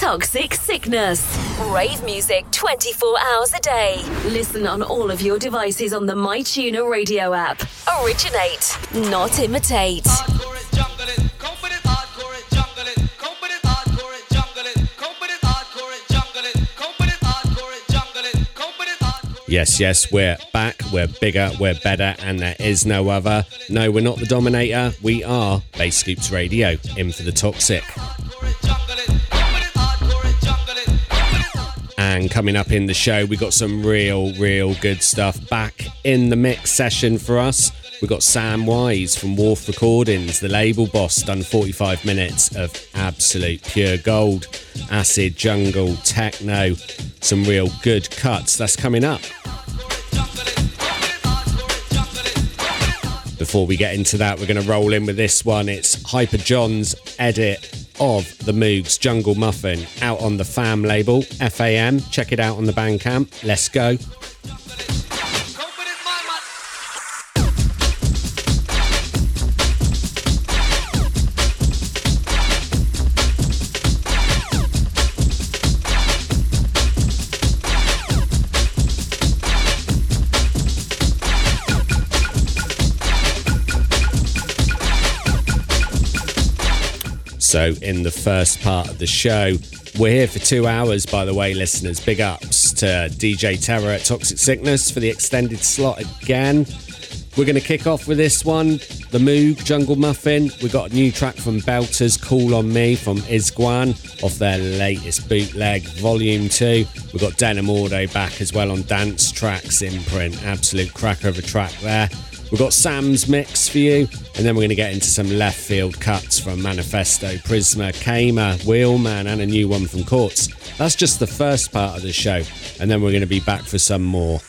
Toxic Sickness. Rave music 24 hours a day. Listen on all of your devices on the MyTuner radio app. Originate, not imitate. Yes, yes, we're back, we're bigger, we're better, and there is no other. No, we're not the Dominator, we are Bass Scoops Radio, in for the toxic. And coming up in the show, we got some real, real good stuff back in the mix session for us. We got Samwise from Wharf Recordings, the label boss, done 45 minutes of absolute pure gold, acid, jungle, techno, some real good cuts. That's coming up. Before we get into that, we're going to roll in with this one. It's Hyper John's edit of the Moogs Jungle Muffin out on the FAM label, FAM. Check it out on the Bandcamp. Let's go. So, in the first part of the show, we're here for two hours, by the way, listeners. Big ups to DJ Terror at Toxic Sickness for the extended slot again. We're going to kick off with this one The Moog Jungle Muffin. We got a new track from Belters, Call on Me from Isguan off their latest bootleg, Volume 2. We've got Denim Audio back as well on Dance Tracks imprint. Absolute cracker of a track there. We've got Sam's mix for you, and then we're going to get into some left field cuts from Manifesto, Prisma, Kamer, Wheelman, and a new one from Courts. That's just the first part of the show, and then we're going to be back for some more.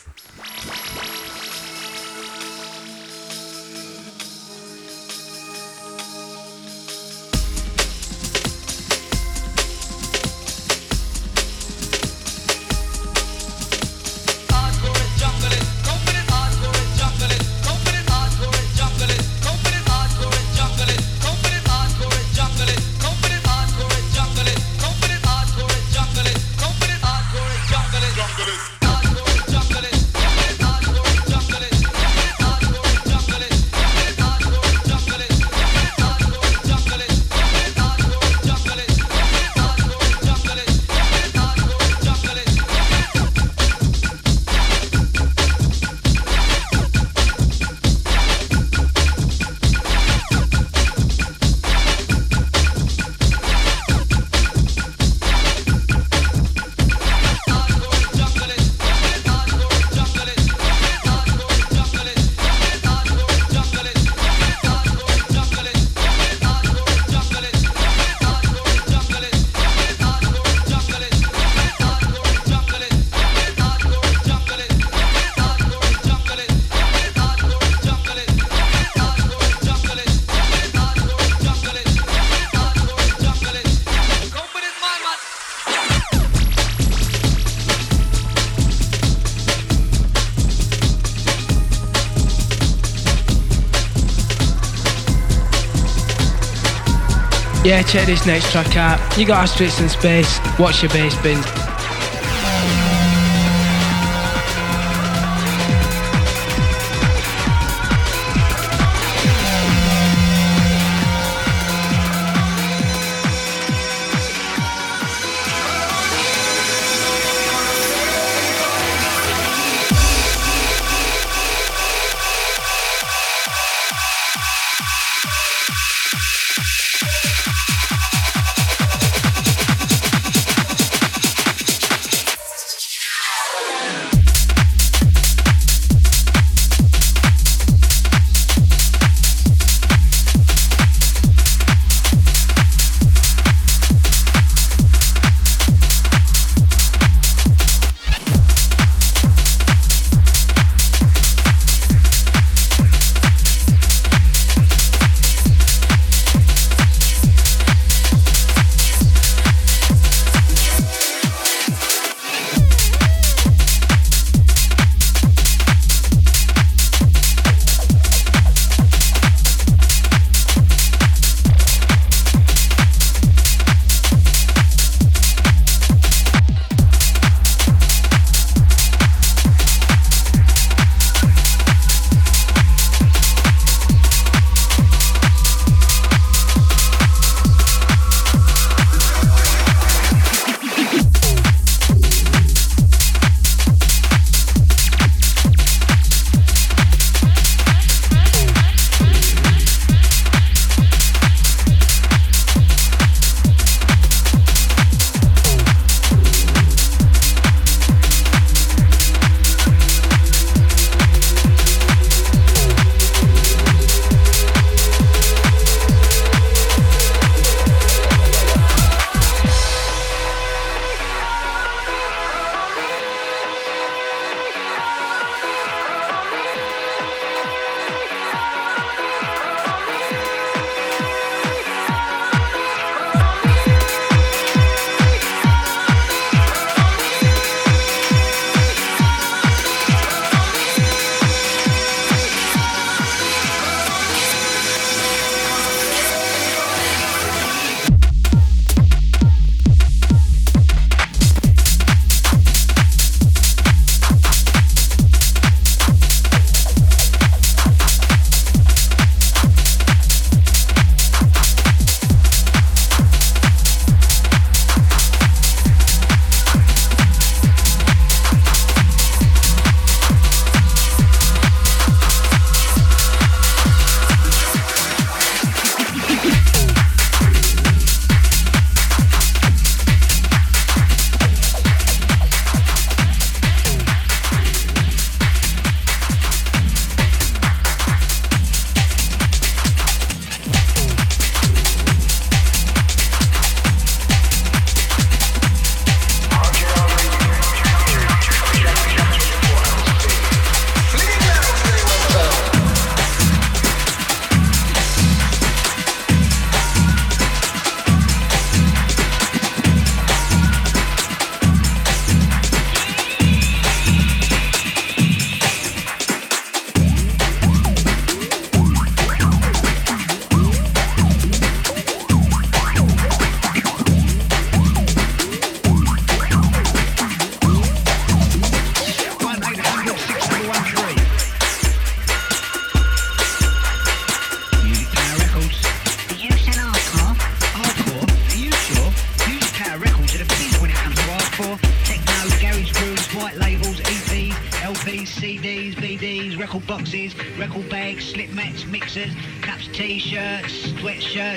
Yeah, check this next track out. You got Asterix in space, watch your bass bins.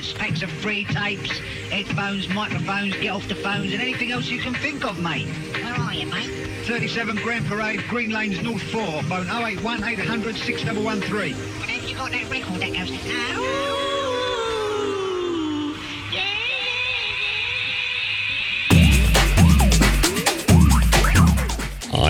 Sweatshirts, packs of free tapes, headphones, microphones, get off the phones, and anything else you can think of, mate. Where are you, mate? 37 Grand Parade, Green Lanes, North 4. Phone 081 800 6113. Well, have you got that record that goes... Ah,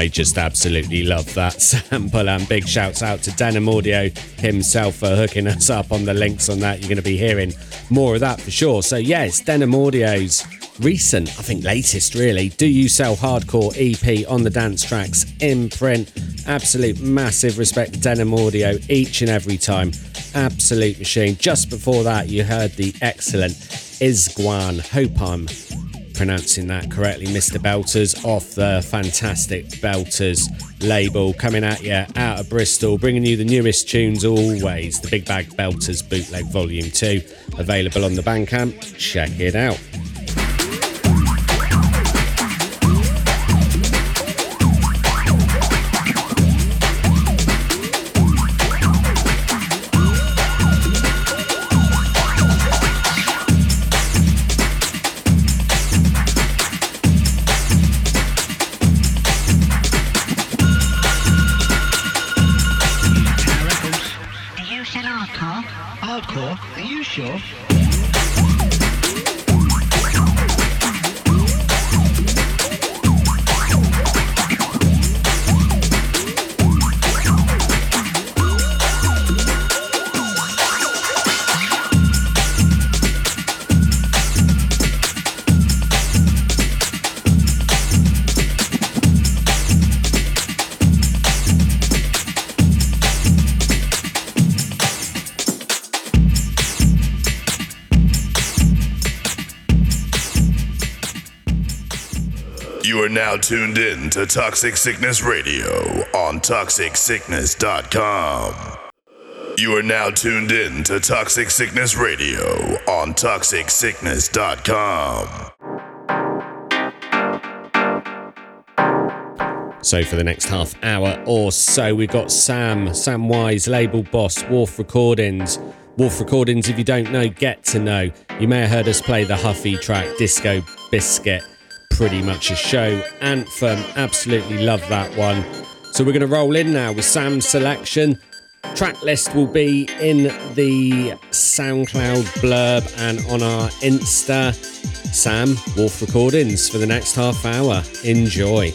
I just absolutely love that sample and big shouts out to Denim Audio himself for hooking us up on the links on that. You're going to be hearing more of that for sure. So, yes, Denim Audio's recent, I think latest really, Do You Sell Hardcore EP on the dance tracks in print. Absolute massive respect to Denim Audio each and every time. Absolute machine. Just before that, you heard the excellent Isguan. Hope I'm pronouncing that correctly, Mr. Belters, off the fantastic Belters label, coming at you out of Bristol, bringing you the newest tunes always. The Big Bag Belters Bootleg Volume 2, available on the Bandcamp. Check it out. Tuned in to Toxic Sickness Radio on ToxicSickness.com. You are now tuned in to Toxic Sickness Radio on ToxicSickness.com. So for the next half hour or so, we've got Sam, Samwise, label boss, Wharf Recordings. Wharf Recordings, if you don't know, get to know. You may have heard us play the Huffy track Disco Biscuit pretty much a show anthem. Absolutely love that one. So we're going to roll in now with Sam's selection. Track list will be in the SoundCloud blurb and on our Insta. Sam Wharf Recordings for the next half hour. Enjoy.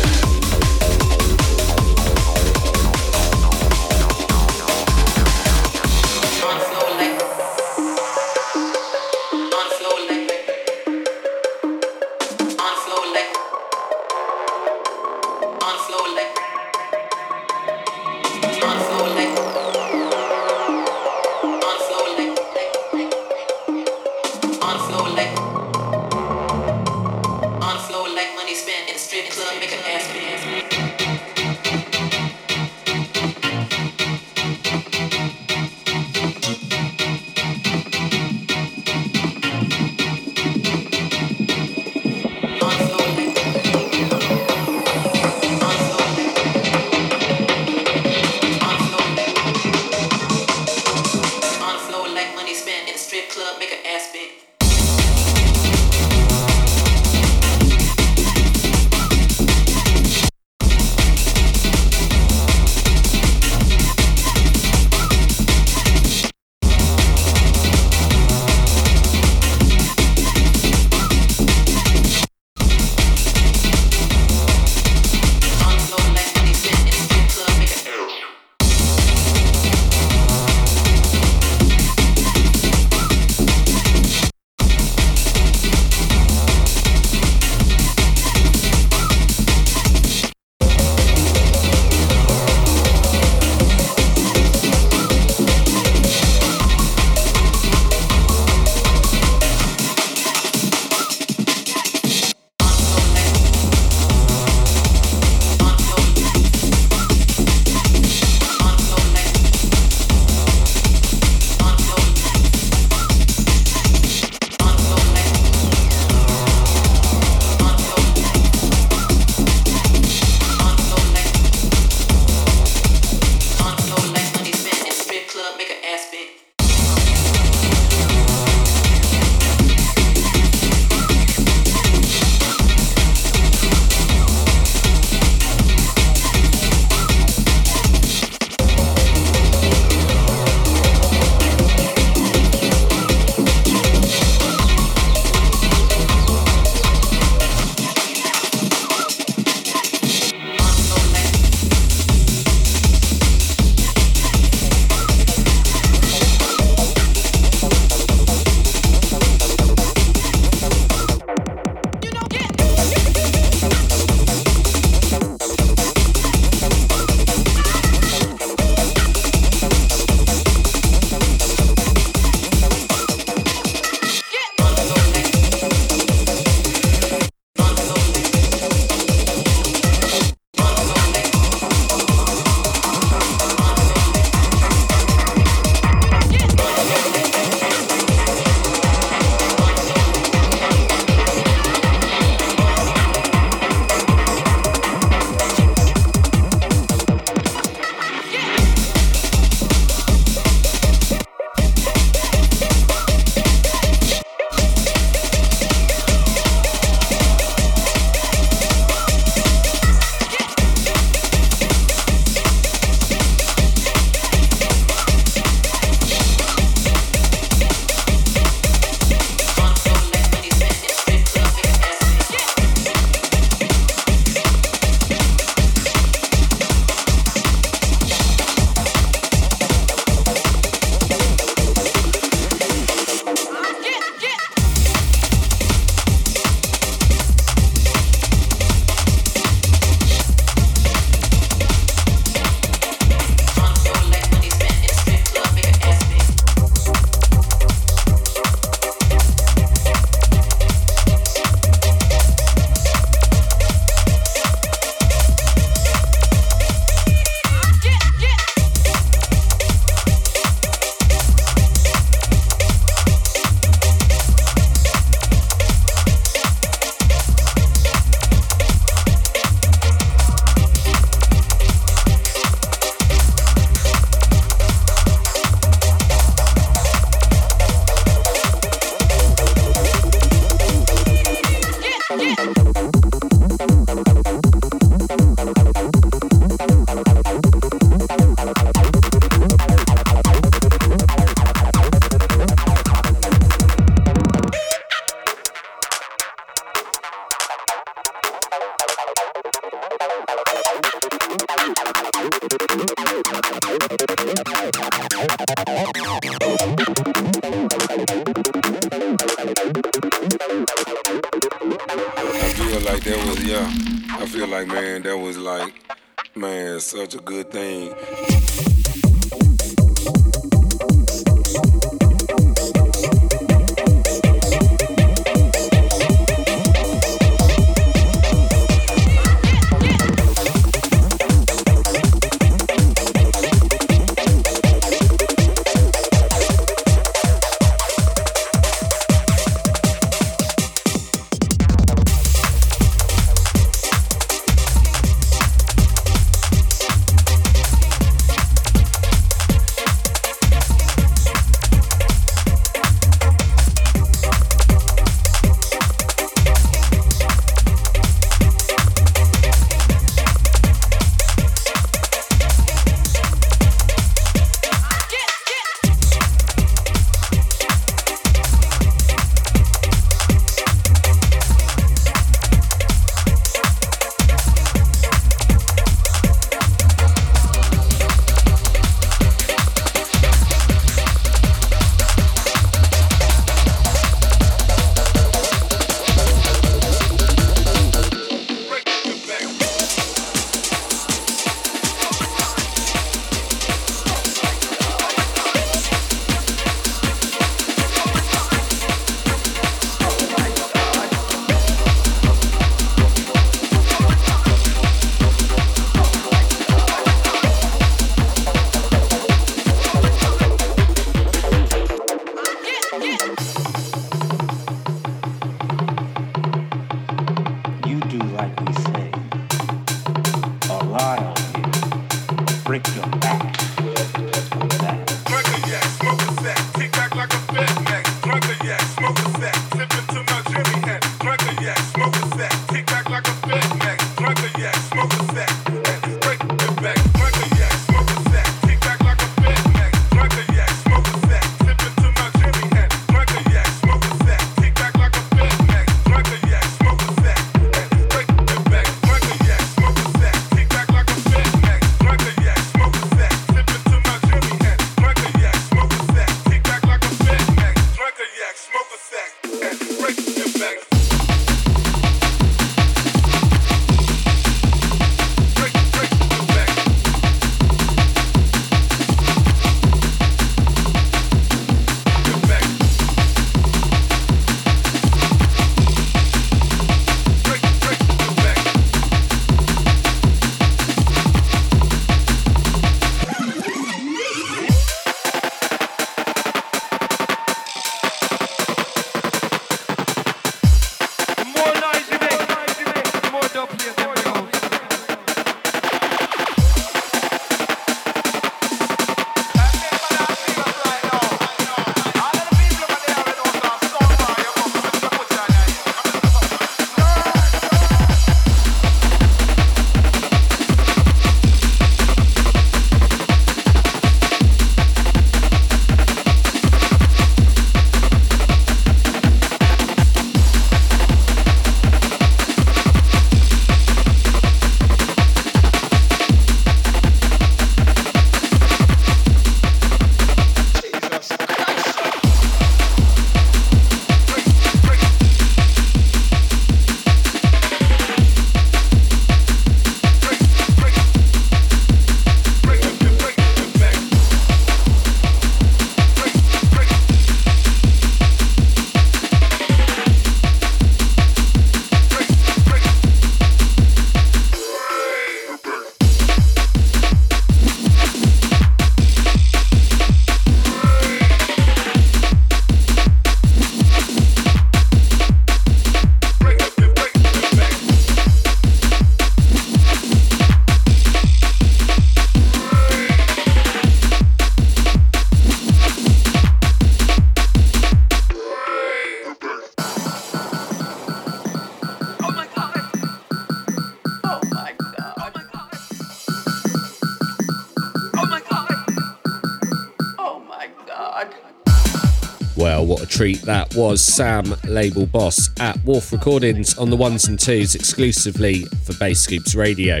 That was. Sam, label boss at Wharf Recordings on the ones and twos exclusively for Bass Scoops Radio.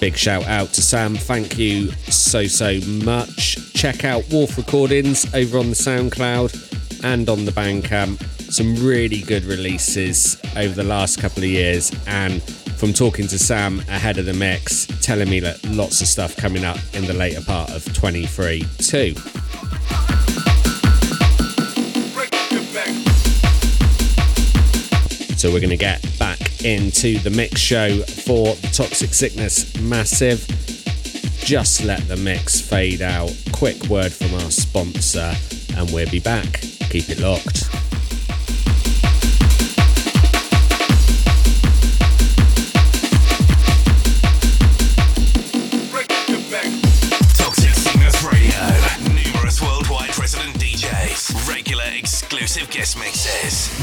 Big shout out to Sam. Thank you so, so much. Check out Wharf Recordings over on the SoundCloud and on the Bandcamp. Some really good releases over the last couple of years. And from talking to Sam ahead of the mix, telling me that lots of stuff coming up in the later part of 23 too. So we're going to get back into the mix show for the Toxic Sickness Massive. Just let the mix fade out. Quick word from our sponsor, and we'll be back. Keep it locked.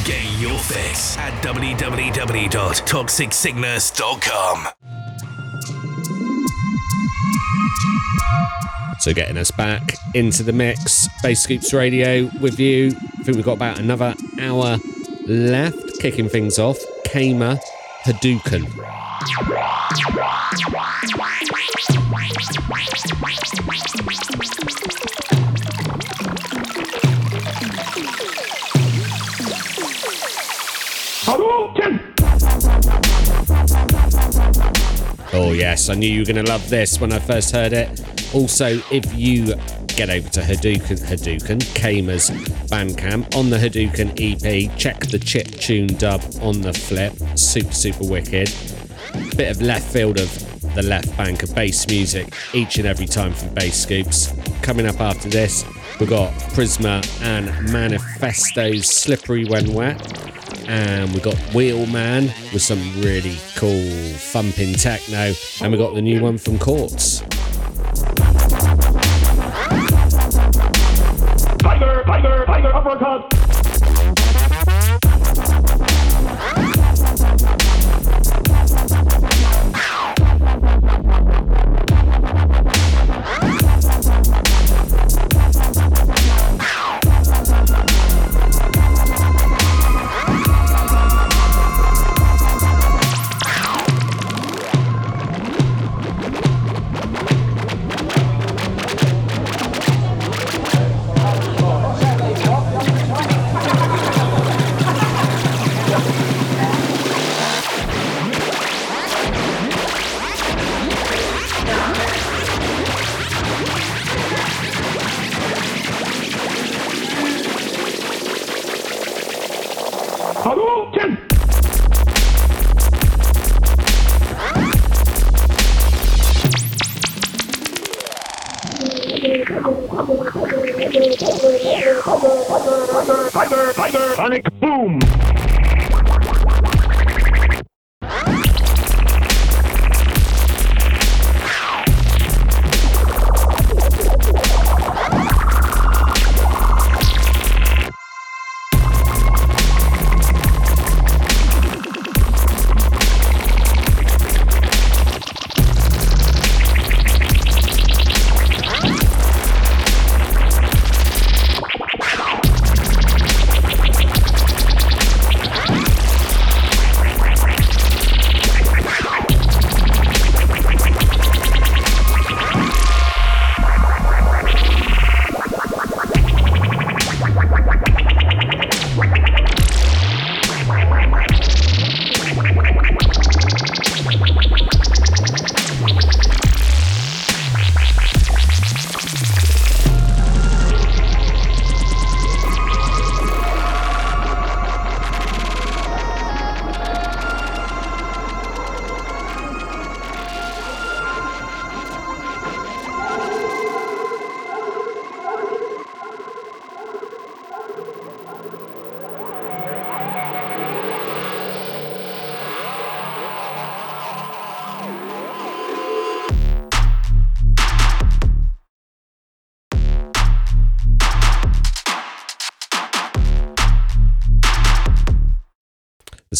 Get your fix at www.toxicsickness.com. So getting us back into the mix, Bass Scoops Radio with you. I think we've got about another hour left. Kicking things off, Kamer Hadouken. Oh, yes, I knew you were going to love this when I first heard it. Also, if you get over to Hadouken, Hadouken, Kamer's Bandcamp, on the Hadouken EP, check the chip tune dub on the flip. Super, super wicked. Bit of left field of the left bank of bass music each and every time from Bass Scoops. Coming up after this, we've got Prisma and Manifesto's Slippery When Wet and we got Wheelman with some really cool thumping techno, and we got the new one from Courts. Tiger, tiger, tiger, uppercut.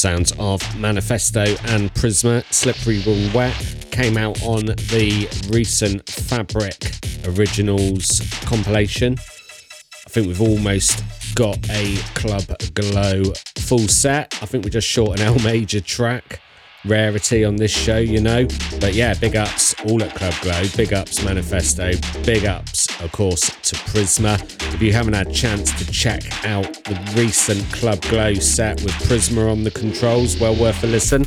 Sounds of Manifesto and Prisma, Slippery When Wet, came out on the recent Fabric Originals compilation. I think we've almost got a Club Glow full set. I think we're just short an L major track. Rarity on this show, you know. But yeah, big ups all at Club Glow. Big ups Manifesto. Big ups, of course, to Prisma. If you haven't had a chance to check out the recent Club Glow set with Prisma on the controls, well worth a listen.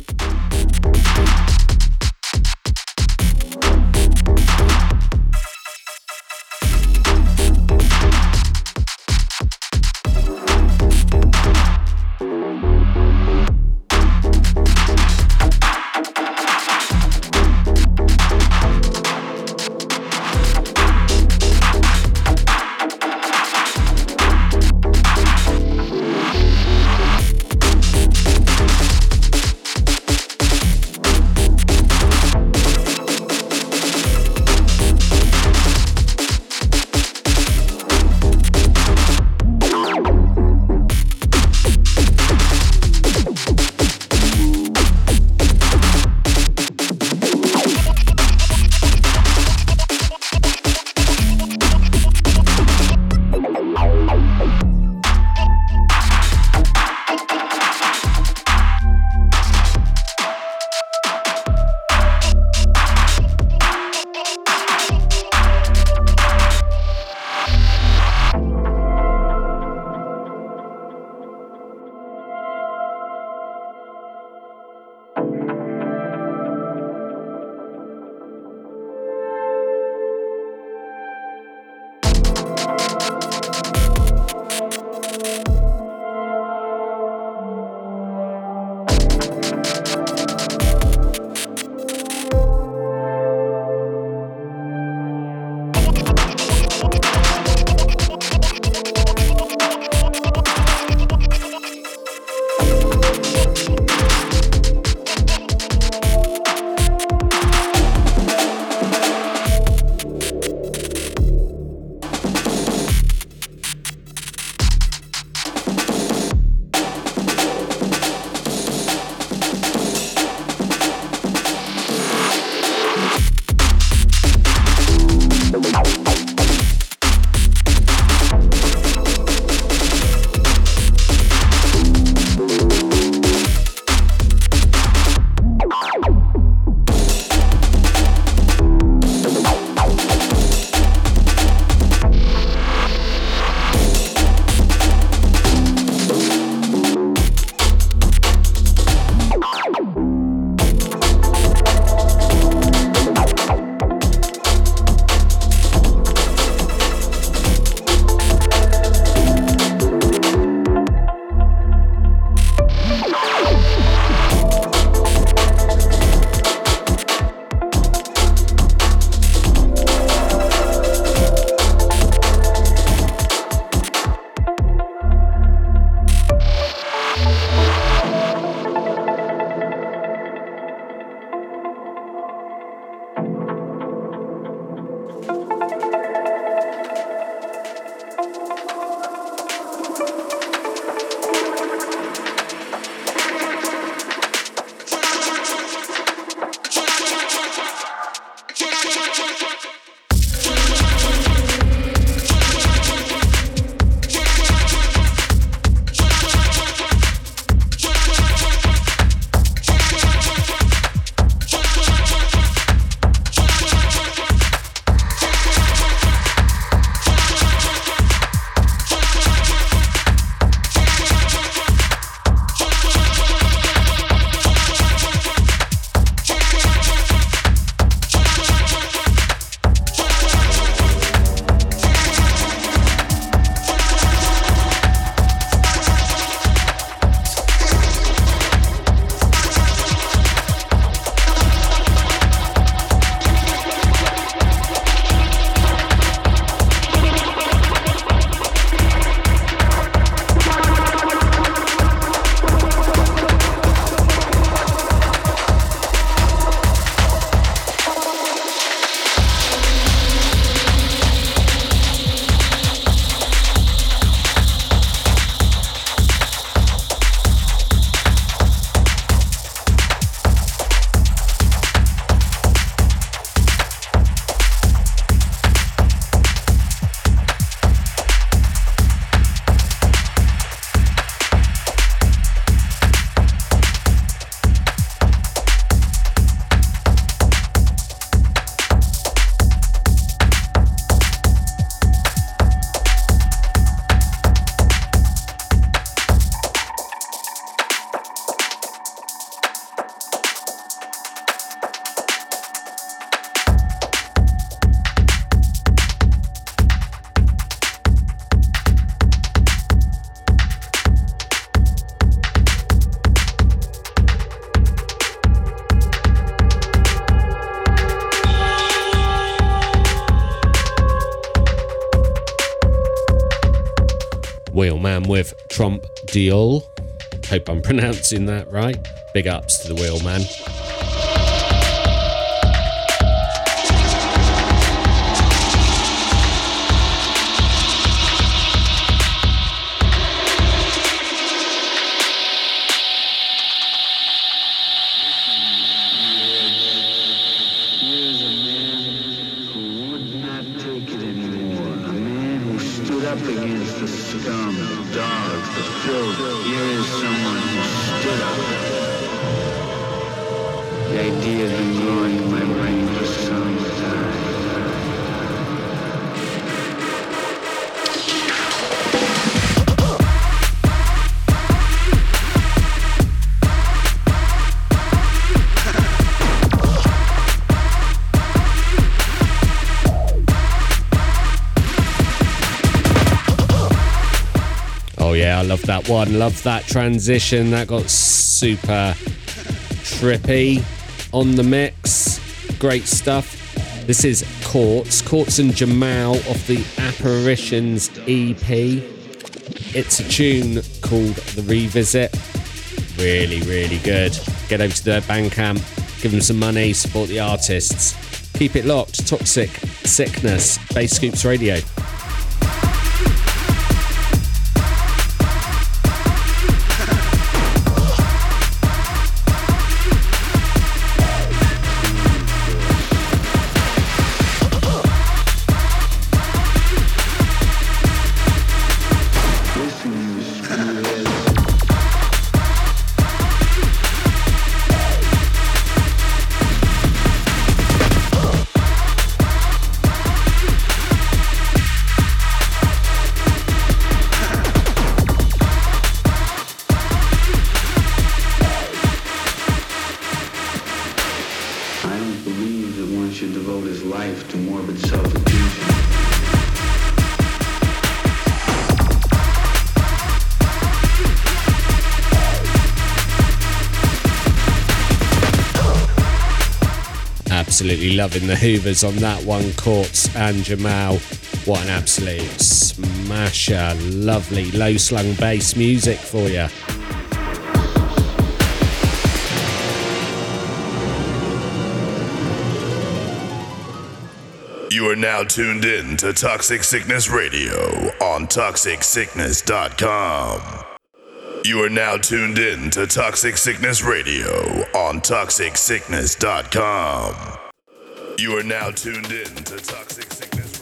Diol. Hope I'm pronouncing that right. Big ups to the Oh, Wheelman. love that one. Love that transition. That got super trippy on the mix. Great stuff. This is Courts, Courts and Jamal off the Apparitions EP. It's a tune called The Revisit. Really, really good. Get over to their Bandcamp, give them some money, support the artists. Keep it locked. Toxic Sickness, Bass Scoops Radio. Absolutely loving the Hoovers on that one, Courts and Jamal. What an absolute smasher. Lovely low slung bass music for you. You are now tuned in to Toxic Sickness Radio on ToxicSickness.com. You are now tuned in to Toxic Sickness Radio on ToxicSickness.com. You are now tuned in to Toxic Sickness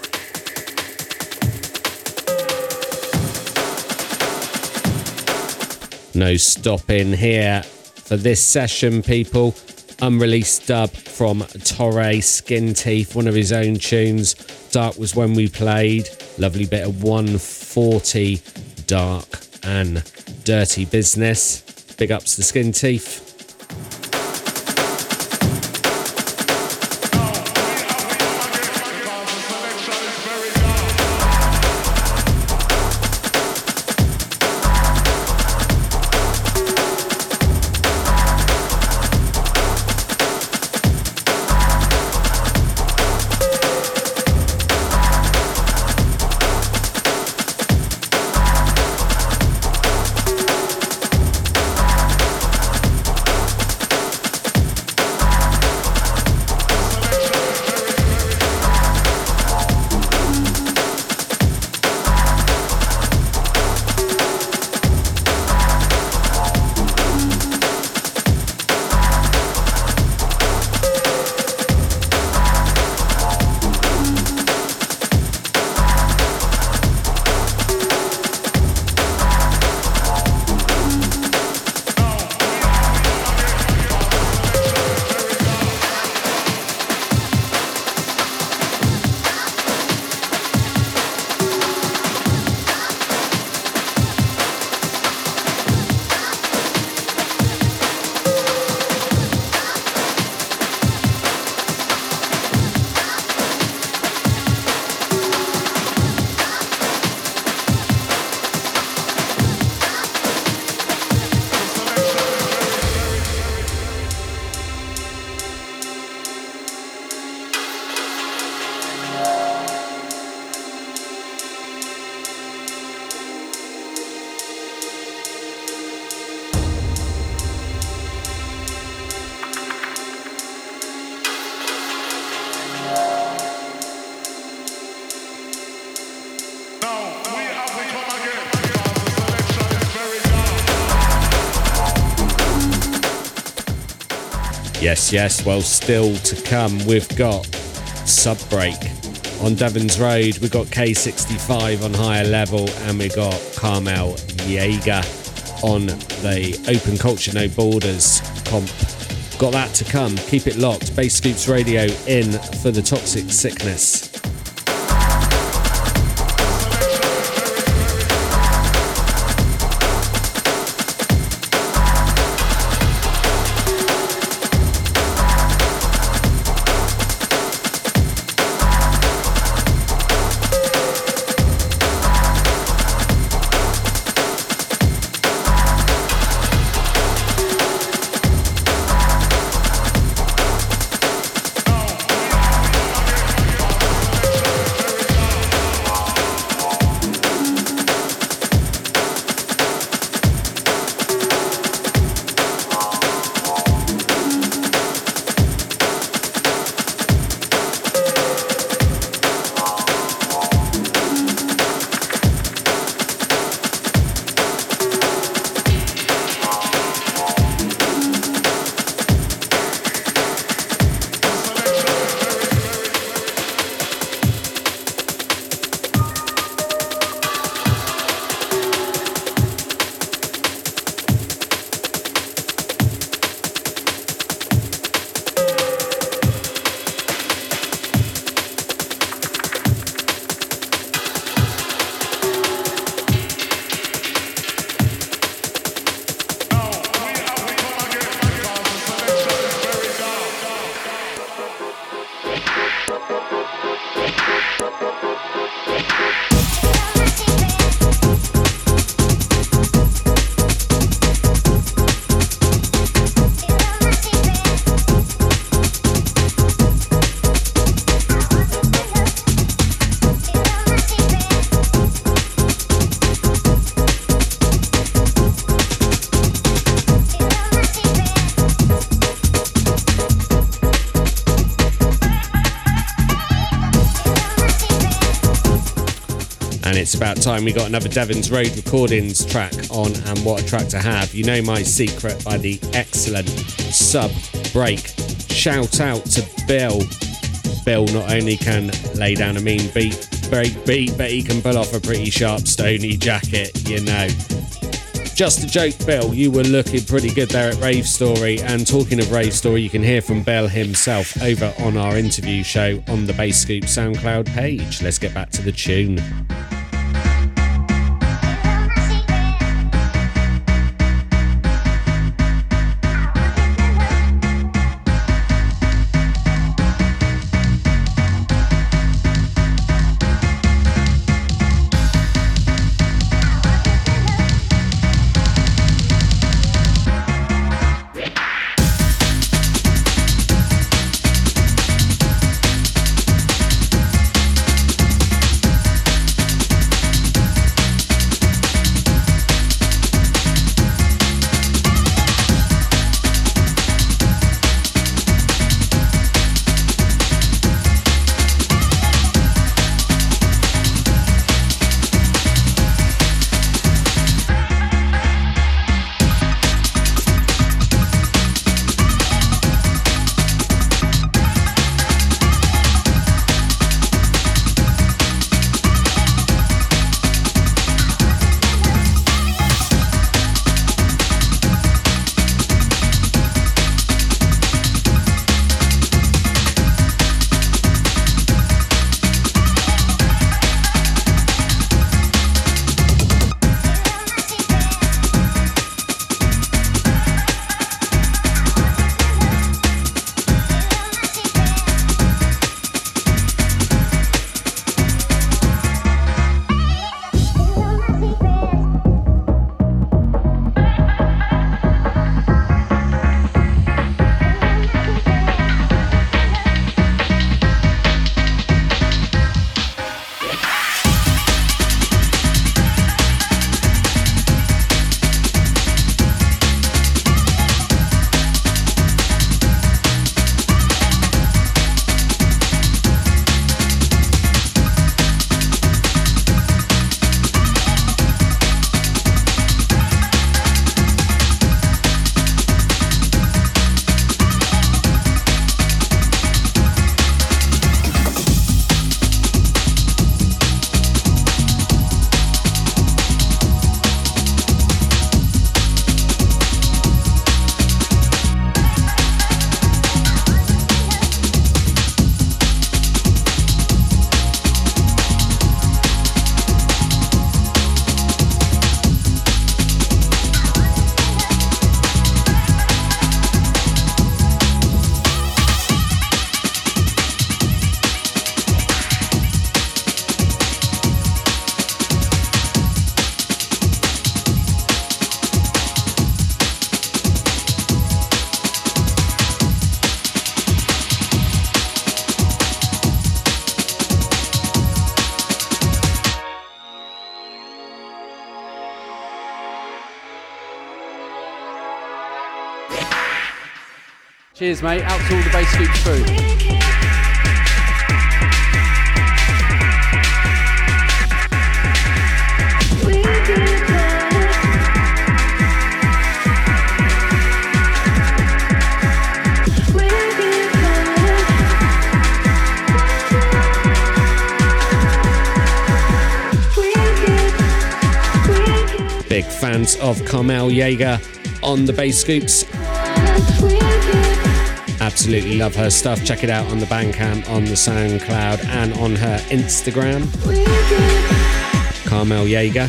Radio. No stopping here for this session, people. Unreleased dub from Torre Skin Teeth, one of his own tunes. Dark was when we played. Lovely bit of 140 dark and dirty business. Big ups to Skin Teeth. Yes, yes. Well, still to come, we've got Subbreak on Devon's Road. We've got K65 on higher level, and we've got Carmel Jaeger on the Open Culture No Borders comp. Got that to come. Keep it locked. Bass Scoops Radio in for the Toxic Sickness. We got another Devon's Road Recordings track on, and what a track to have. You know my secret by the excellent sub break. Shout out to Bill. Bill not only can lay down a mean beat, break beat, but he can pull off a pretty sharp stony jacket, you know. Just a joke, Bill. You were looking pretty good there at Rave Story. And talking of Rave Story, you can hear from Bill himself over on our interview show on the Bass Scoop SoundCloud page. Let's get back to the tune. Cheers, mate. Out to all the Bass Scoops crew. Big fans of Carmel Jaeger on the Bass Scoops. Absolutely love her stuff. Check it out on the Bandcamp, on the SoundCloud, and on her Instagram. Carmel Jaeger.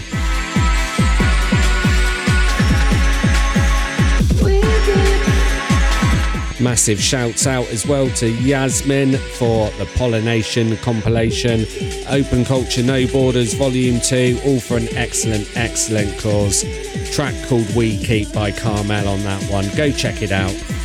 Massive shouts out as well to Yasmin for the Pollination compilation. Open Culture No Borders Volume 2, all for an excellent, excellent cause. Track called We Keep by Carmel on that one. Go check it out.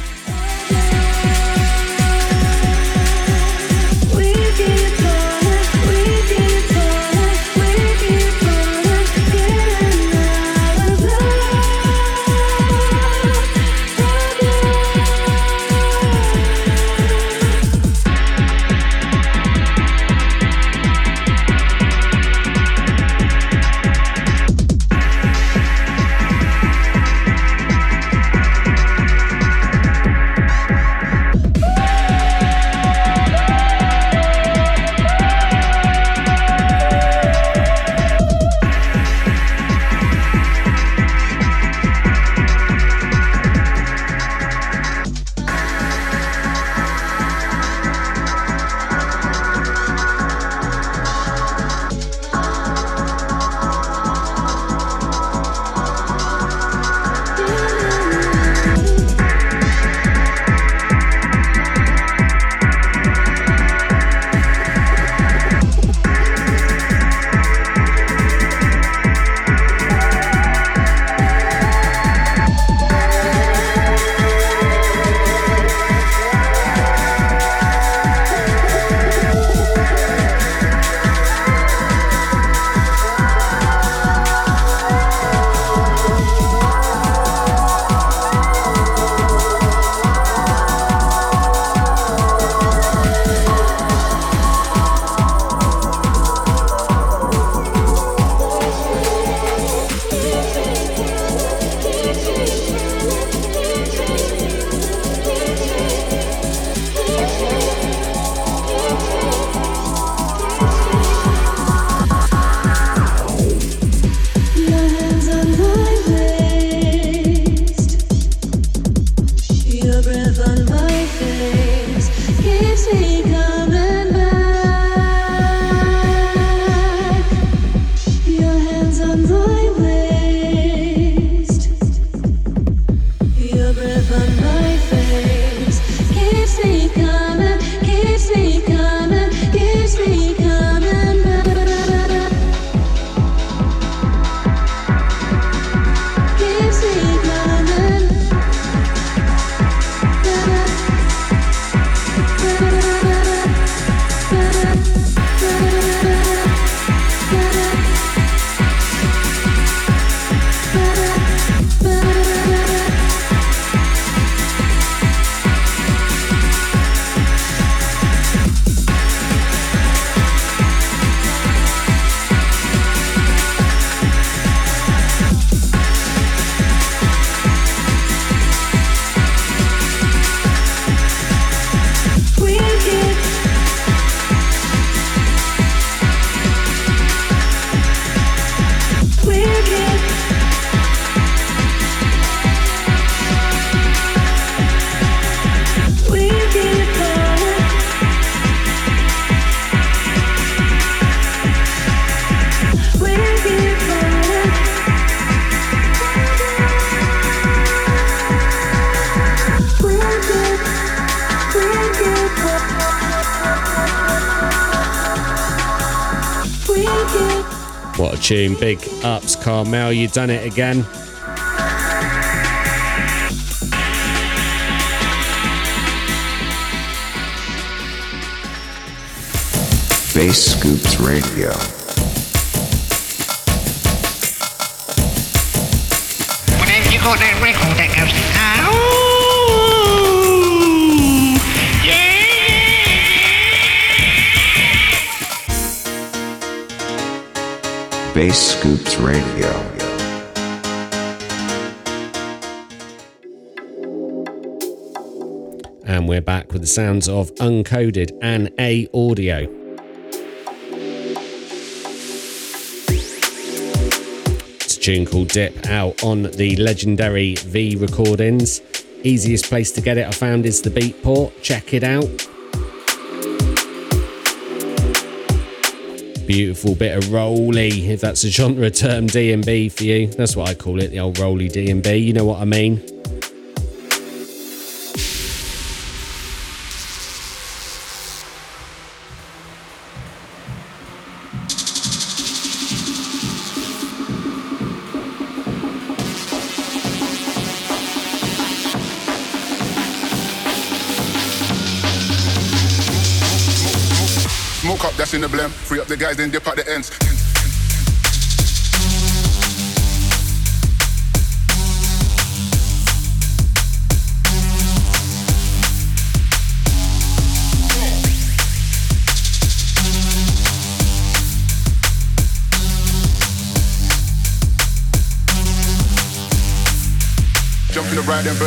Tune. Big ups, Carmel. You done it again. Bass Scoops Radio. Well, then you got that record that goes, "Ah, Bass Scoops Radio. And we're back with the sounds of Uncoded and A Audio. It's a tune called Dip out on the legendary V recordings. Easiest place to get it I found is the Beatport. Check it out. Beautiful bit of rolly, if that's a genre term D&B for you. That's what I call it, the old rolly D&B. You know what I mean?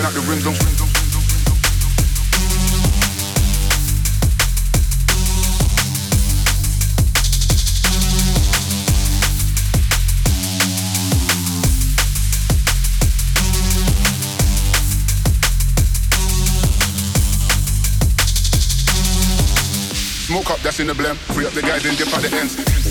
Out the rims. Don't Smoke up, that's in the blem. Free up the guys, then dip at the ends.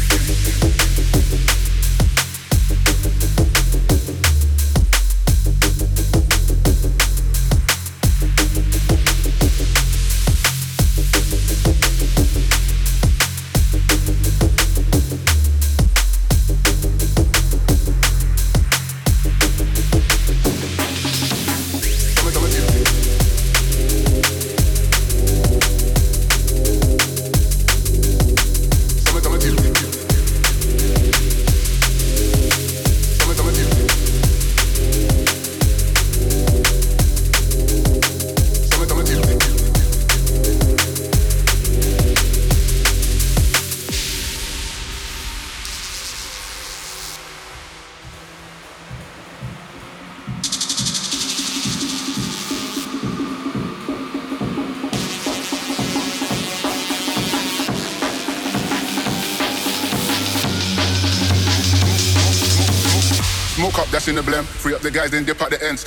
Guys, then dip at the ends.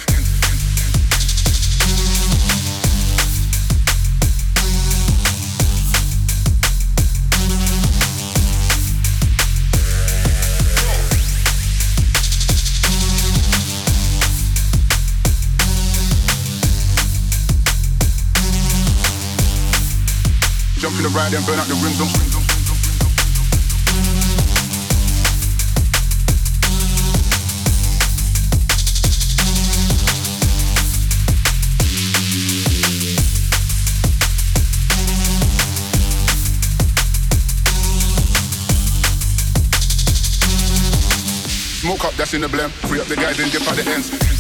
And burn out the rims. That's in the blem. Free up the guys, then dip at the ends.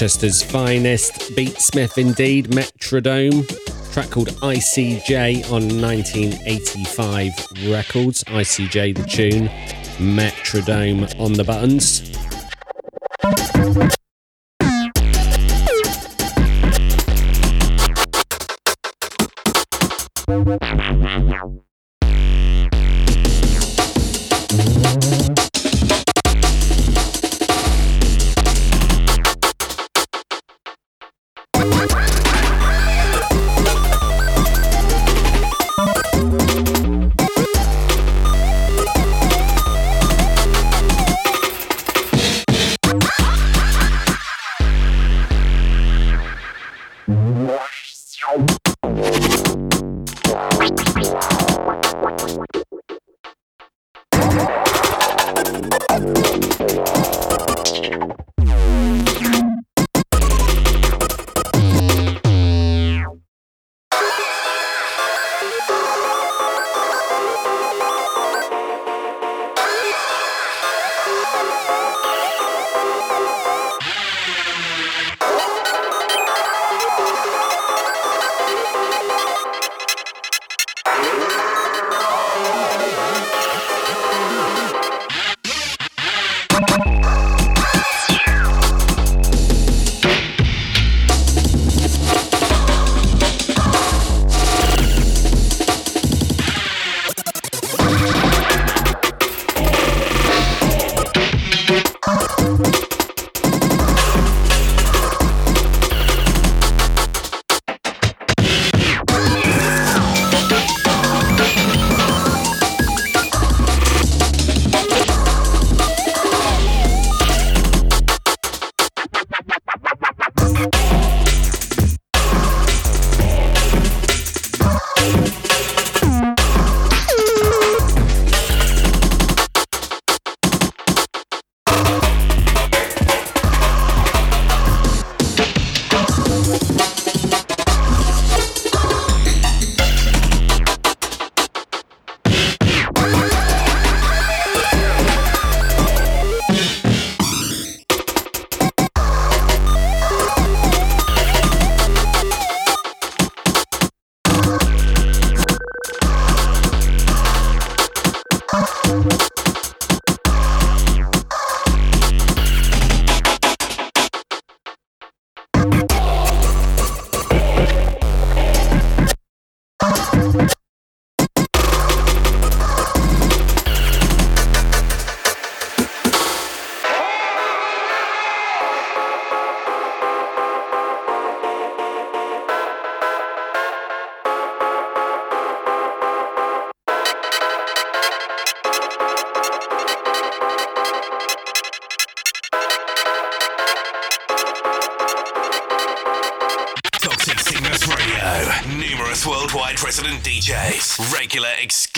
Manchester's finest beatsmith indeed, Metrodome. Track called ICJ on 1985 Records. ICJ the tune, Metrodome on the buttons.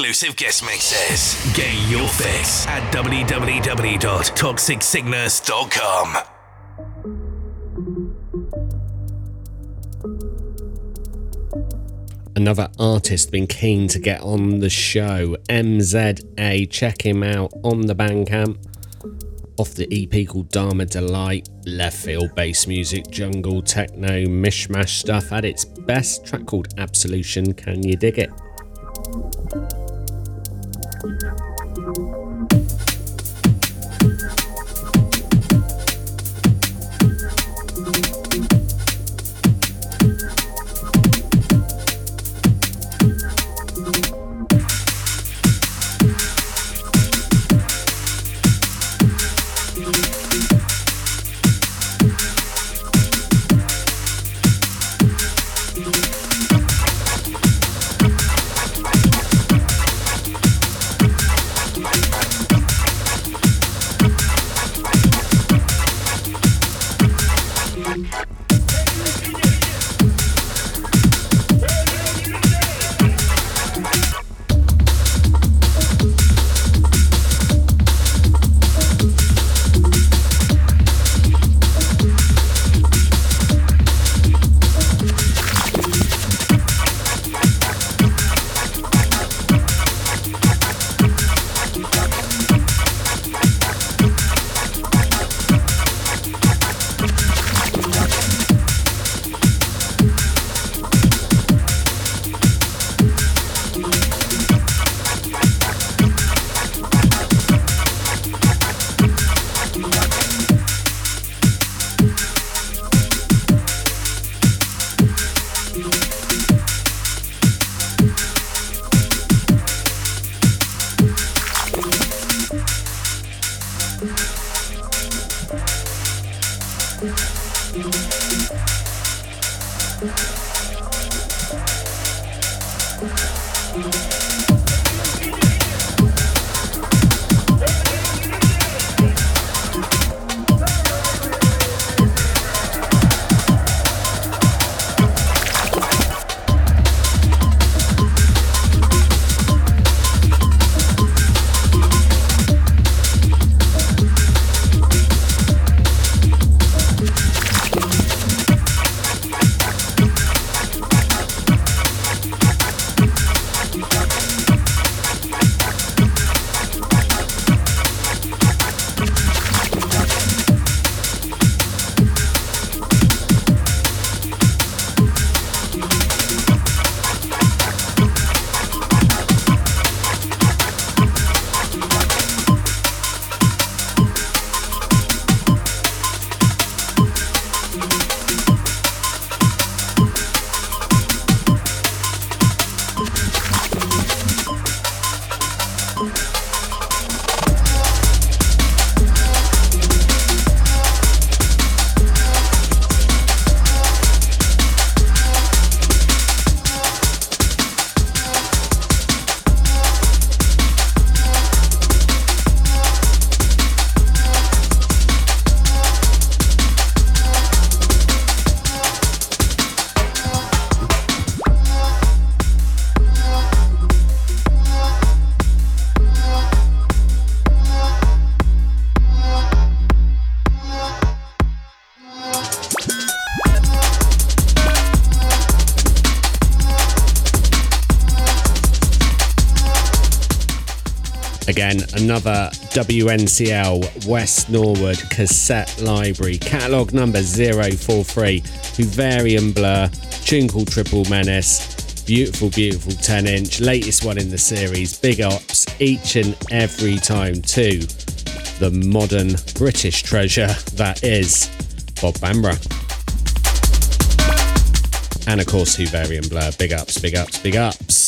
Exclusive guest mixes. Get your fix at www.toxicsickness.com. Another artist been keen to get on the show, MZA. Check him out on the Bandcamp. Off the EP called Dharma Delight, left field bass music, jungle, techno, mishmash stuff at its best. Track called Absolution. Can you dig it? Another WNCL West Norwood cassette library, catalogue number 043, Huvarian Blur, tune called Triple Menace, beautiful, beautiful 10 inch, latest one in the series, big ups each and every time to the modern British treasure that is Bob Bhamra. And of course, Huvarian Blur, big ups, big ups, big ups.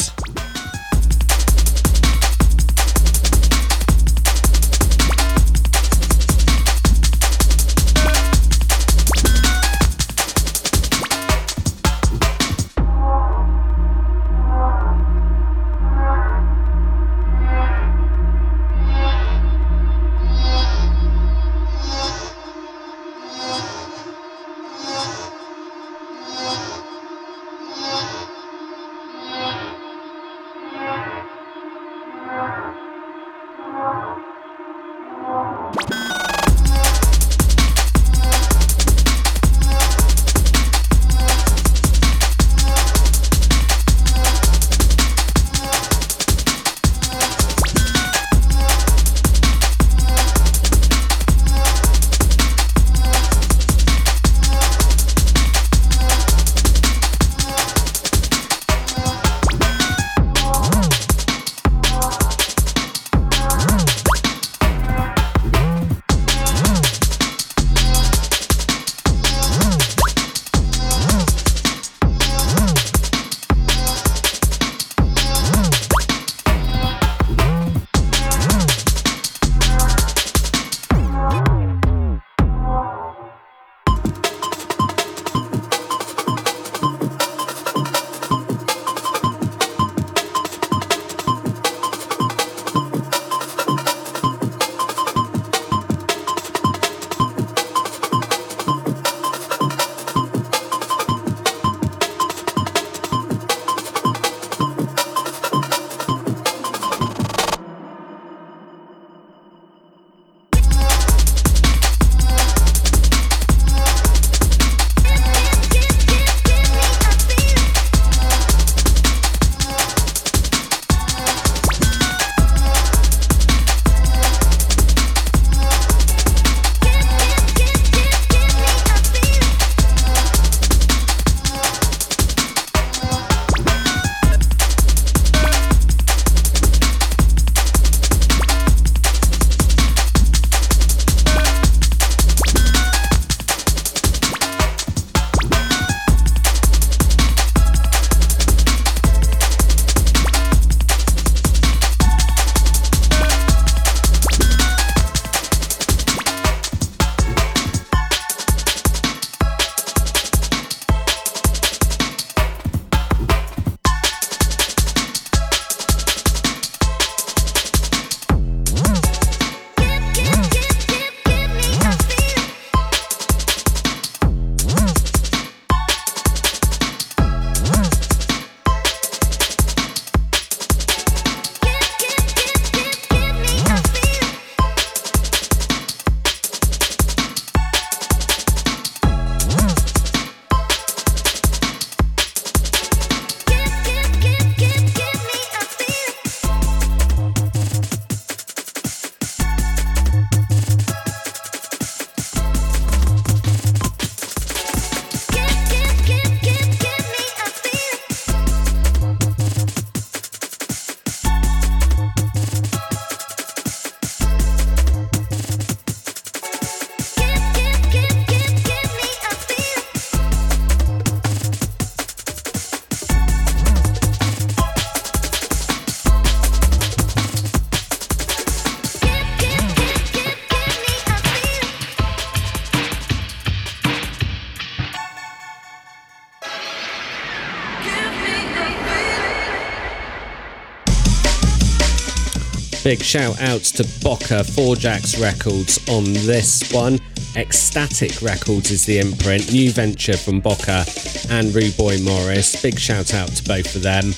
Big shout outs to Boca, Four Jacks Records on this one. Ecstatic Records is the imprint, new venture from Boca and Rude Boy Morris. Big shout out to both of them.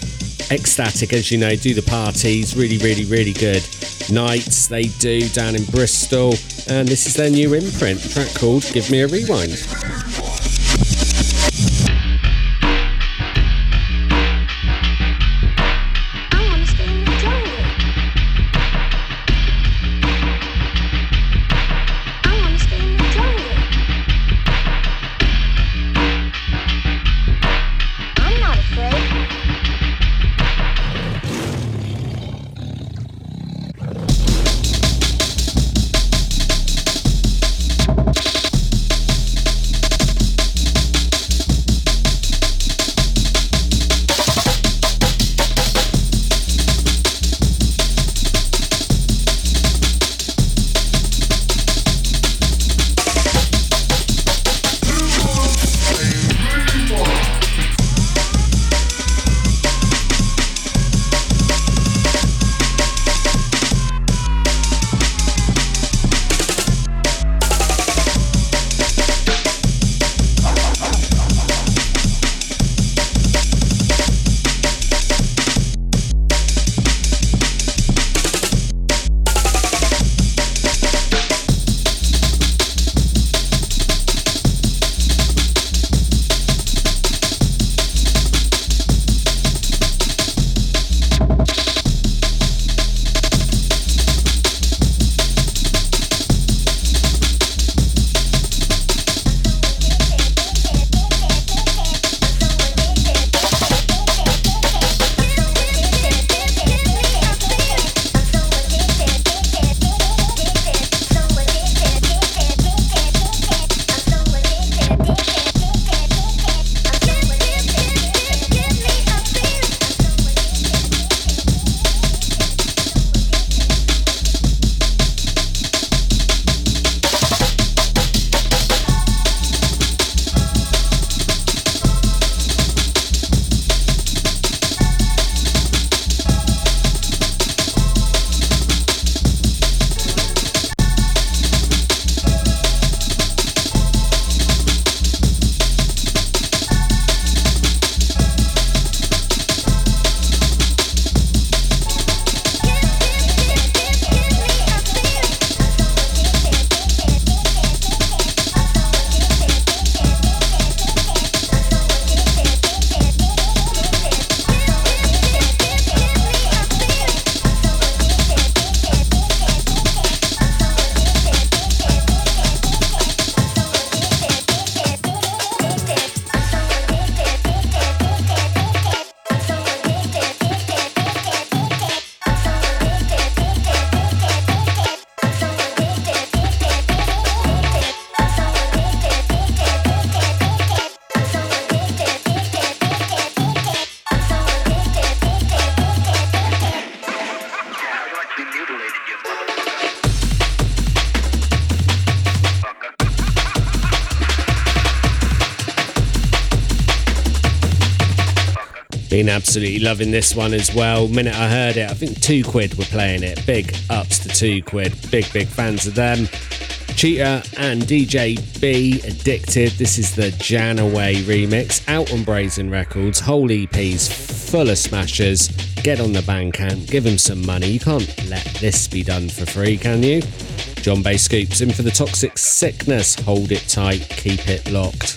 Ecstatic, as you know, do the parties, really, really, really good nights they do down in Bristol. And this is their new imprint, track called Give Me a Rewind. Absolutely loving this one as well. Minute I heard it, I think two quid were playing it. Big ups to two quid. Big, big fans of them. Cheetah and DJ B Addicted. This is the Jan Away remix out on Brazen Records. Whole EPs full of smashers. Get on the Bandcamp, give them some money. You can't let this be done for free, can you? John Bass Scoops in for the Toxic Sickness. Hold it tight, keep it locked.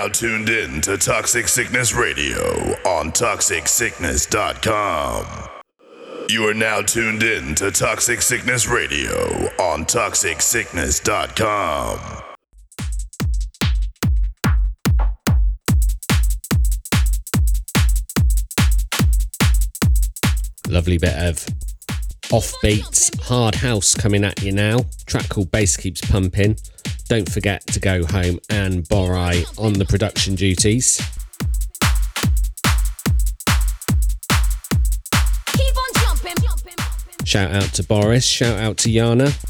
Now tuned in to Toxic Sickness Radio on ToxicSickness.com. You are now tuned in to Toxic Sickness Radio on ToxicSickness.com. Lovely bit of offbeats, hard house coming at you now. Track called Bass Keeps Pumping. Don't forget to go home and Borai on the production duties. Shout out to Boris, shout out to Yana.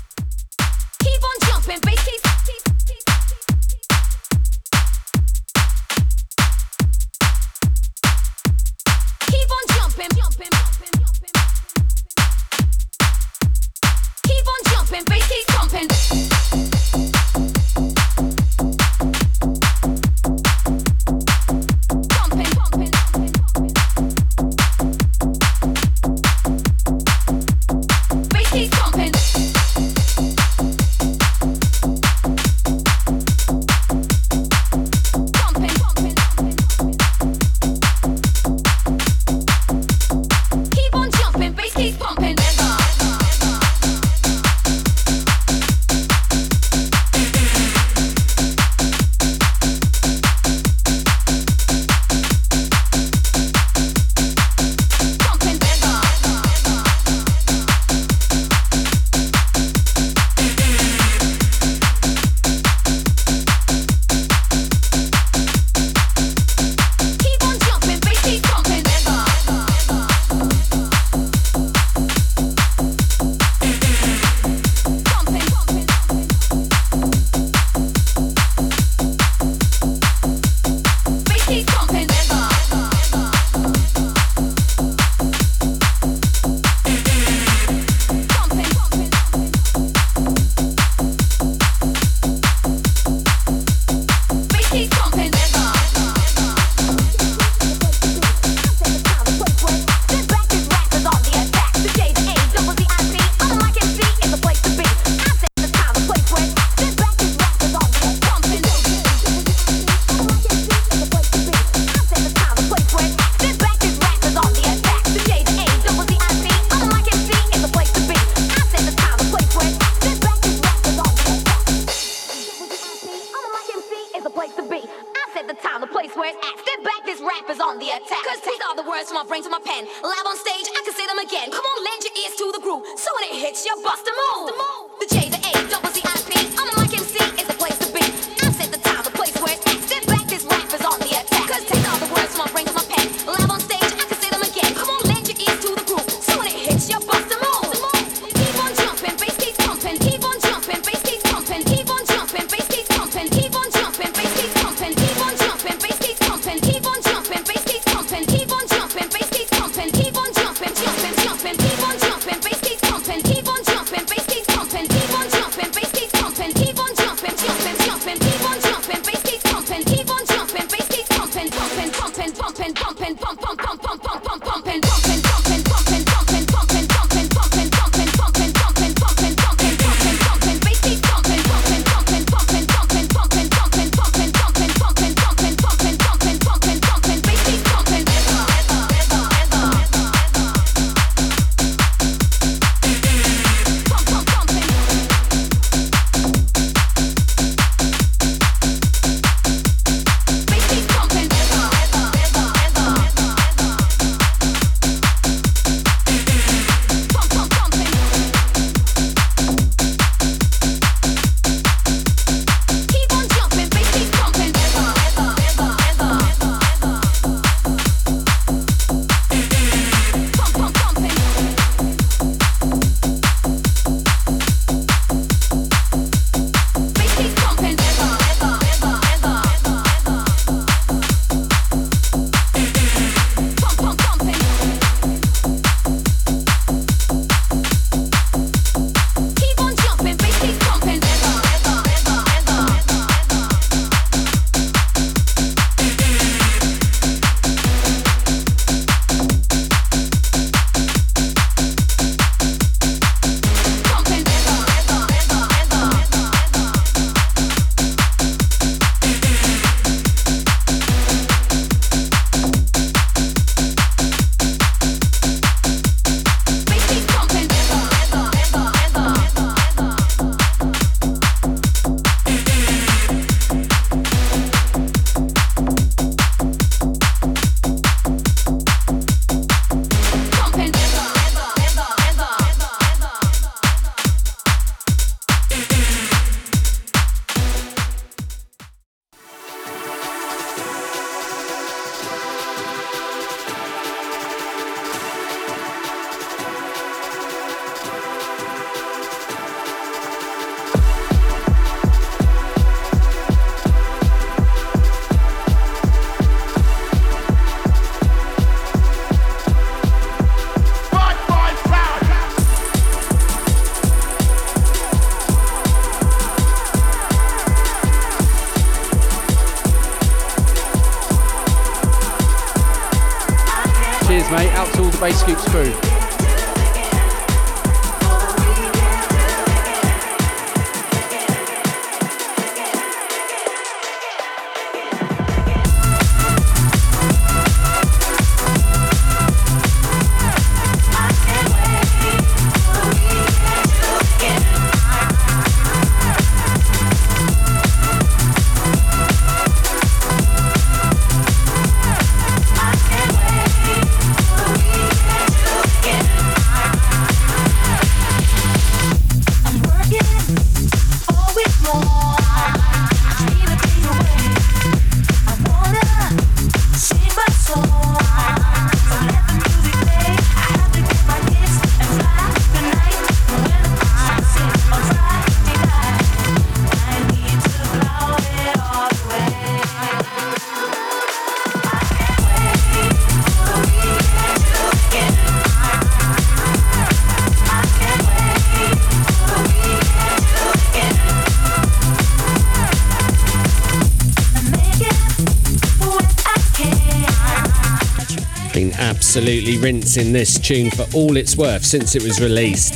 Absolutely rinsing this tune for all it's worth since it was released.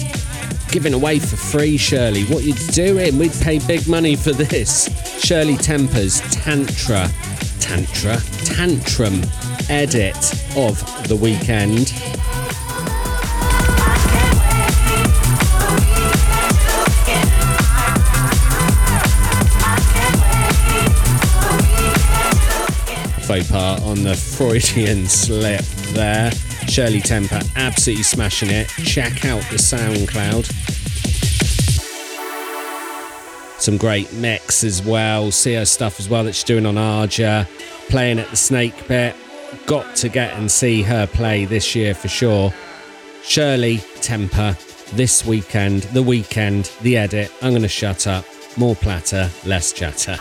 Giving away for free, Shirley. What you doing? We'd pay big money for this. Shirley Temper's Tantra, Tantra, Tantrum edit of the weekend. Faux pas on the Freudian slip there. Shirley Temper absolutely smashing it. Check out the SoundCloud. Some great mix as well. See her stuff as well that she's doing on Arja. Playing at the Snake Pit. Got to get and see her play this year for sure. Shirley Temper this weekend, the weekend, the edit. I'm going to shut up. More platter, less chatter.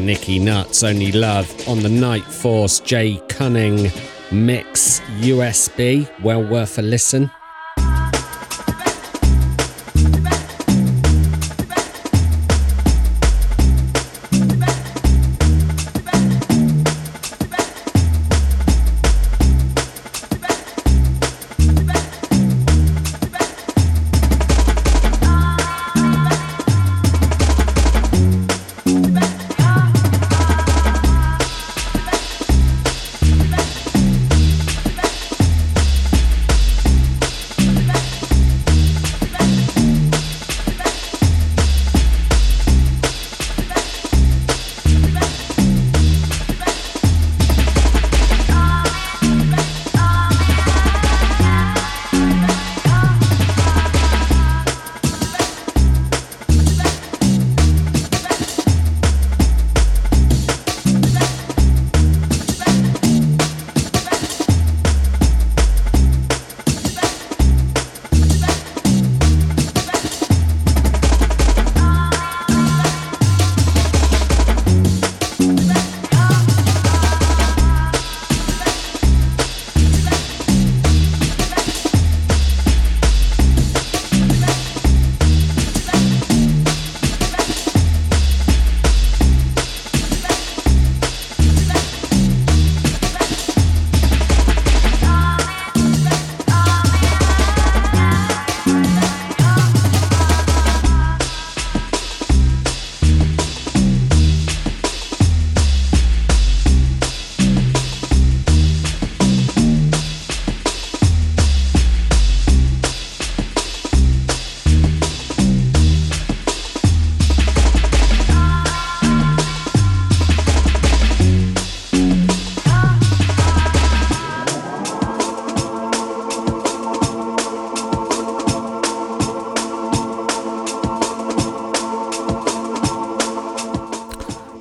Nicky Nuts, Only Love, on the Night Force Jay Cunning Mix USB. Well worth a listen.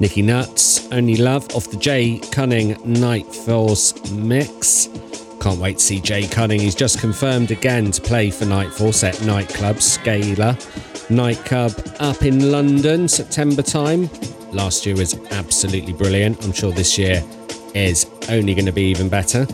Nicky Nuts, Only Love off the Jay Cunning Night Force mix. Can't wait to see Jay Cunning. He's just confirmed again to play for Night Force at Nightclub Scala Nightclub up in London, September time. Last year was absolutely brilliant. I'm sure this year is only going to be even better.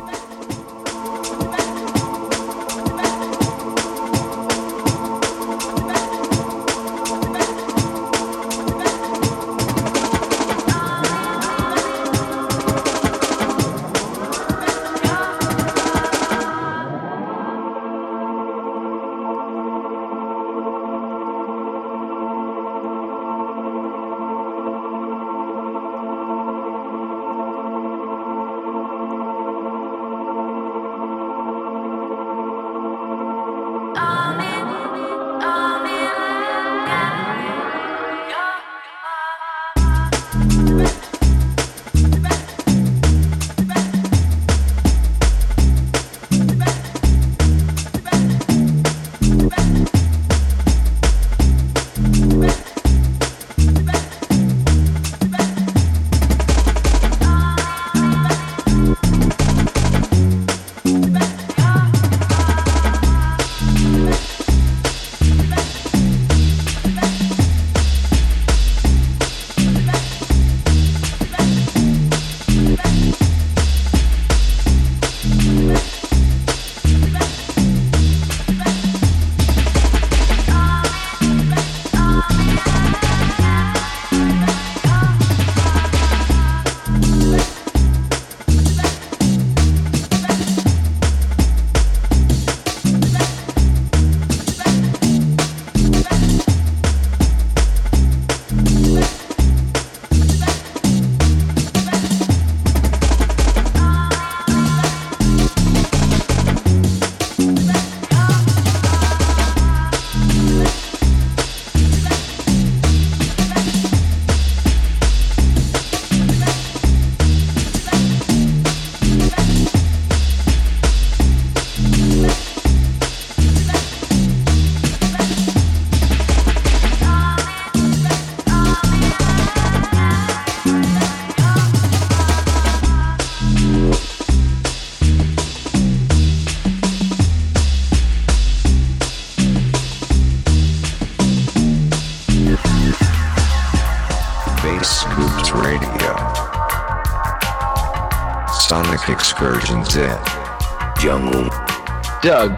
Doug.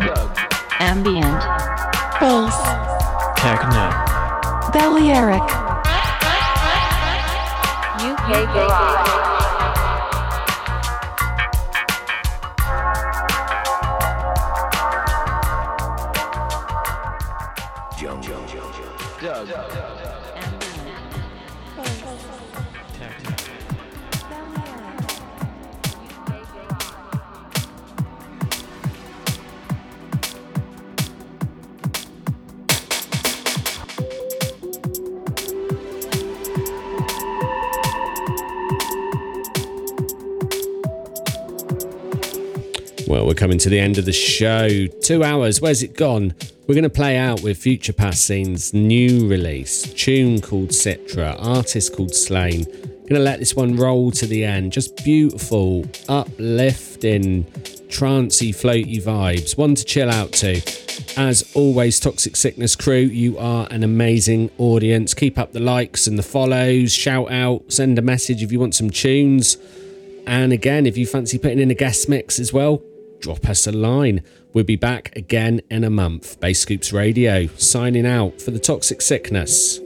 Ambient. Bass. Techno. Balearic. UK Garage. Coming to the end of the show. Two hours, where's it gone? We're going to play out with Future Past Scene's new release, tune called Citra, artist called Slain. Going to let this one roll to the end. Just beautiful, uplifting, trancy, floaty vibes. One to chill out to. As always, Toxic Sickness crew, you are an amazing audience. Keep up the likes and the follows, shout out, send a message if you want some tunes. And again, if you fancy putting in a guest mix as well, drop us a line. We'll be back again in a month. Bass Scoops Radio signing out for the toxic sickness.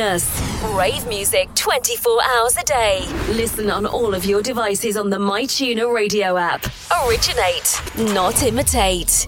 Sickness. Rave music 24 hours a day. Listen on all of your devices on the MyTuner radio app. Originate, not imitate.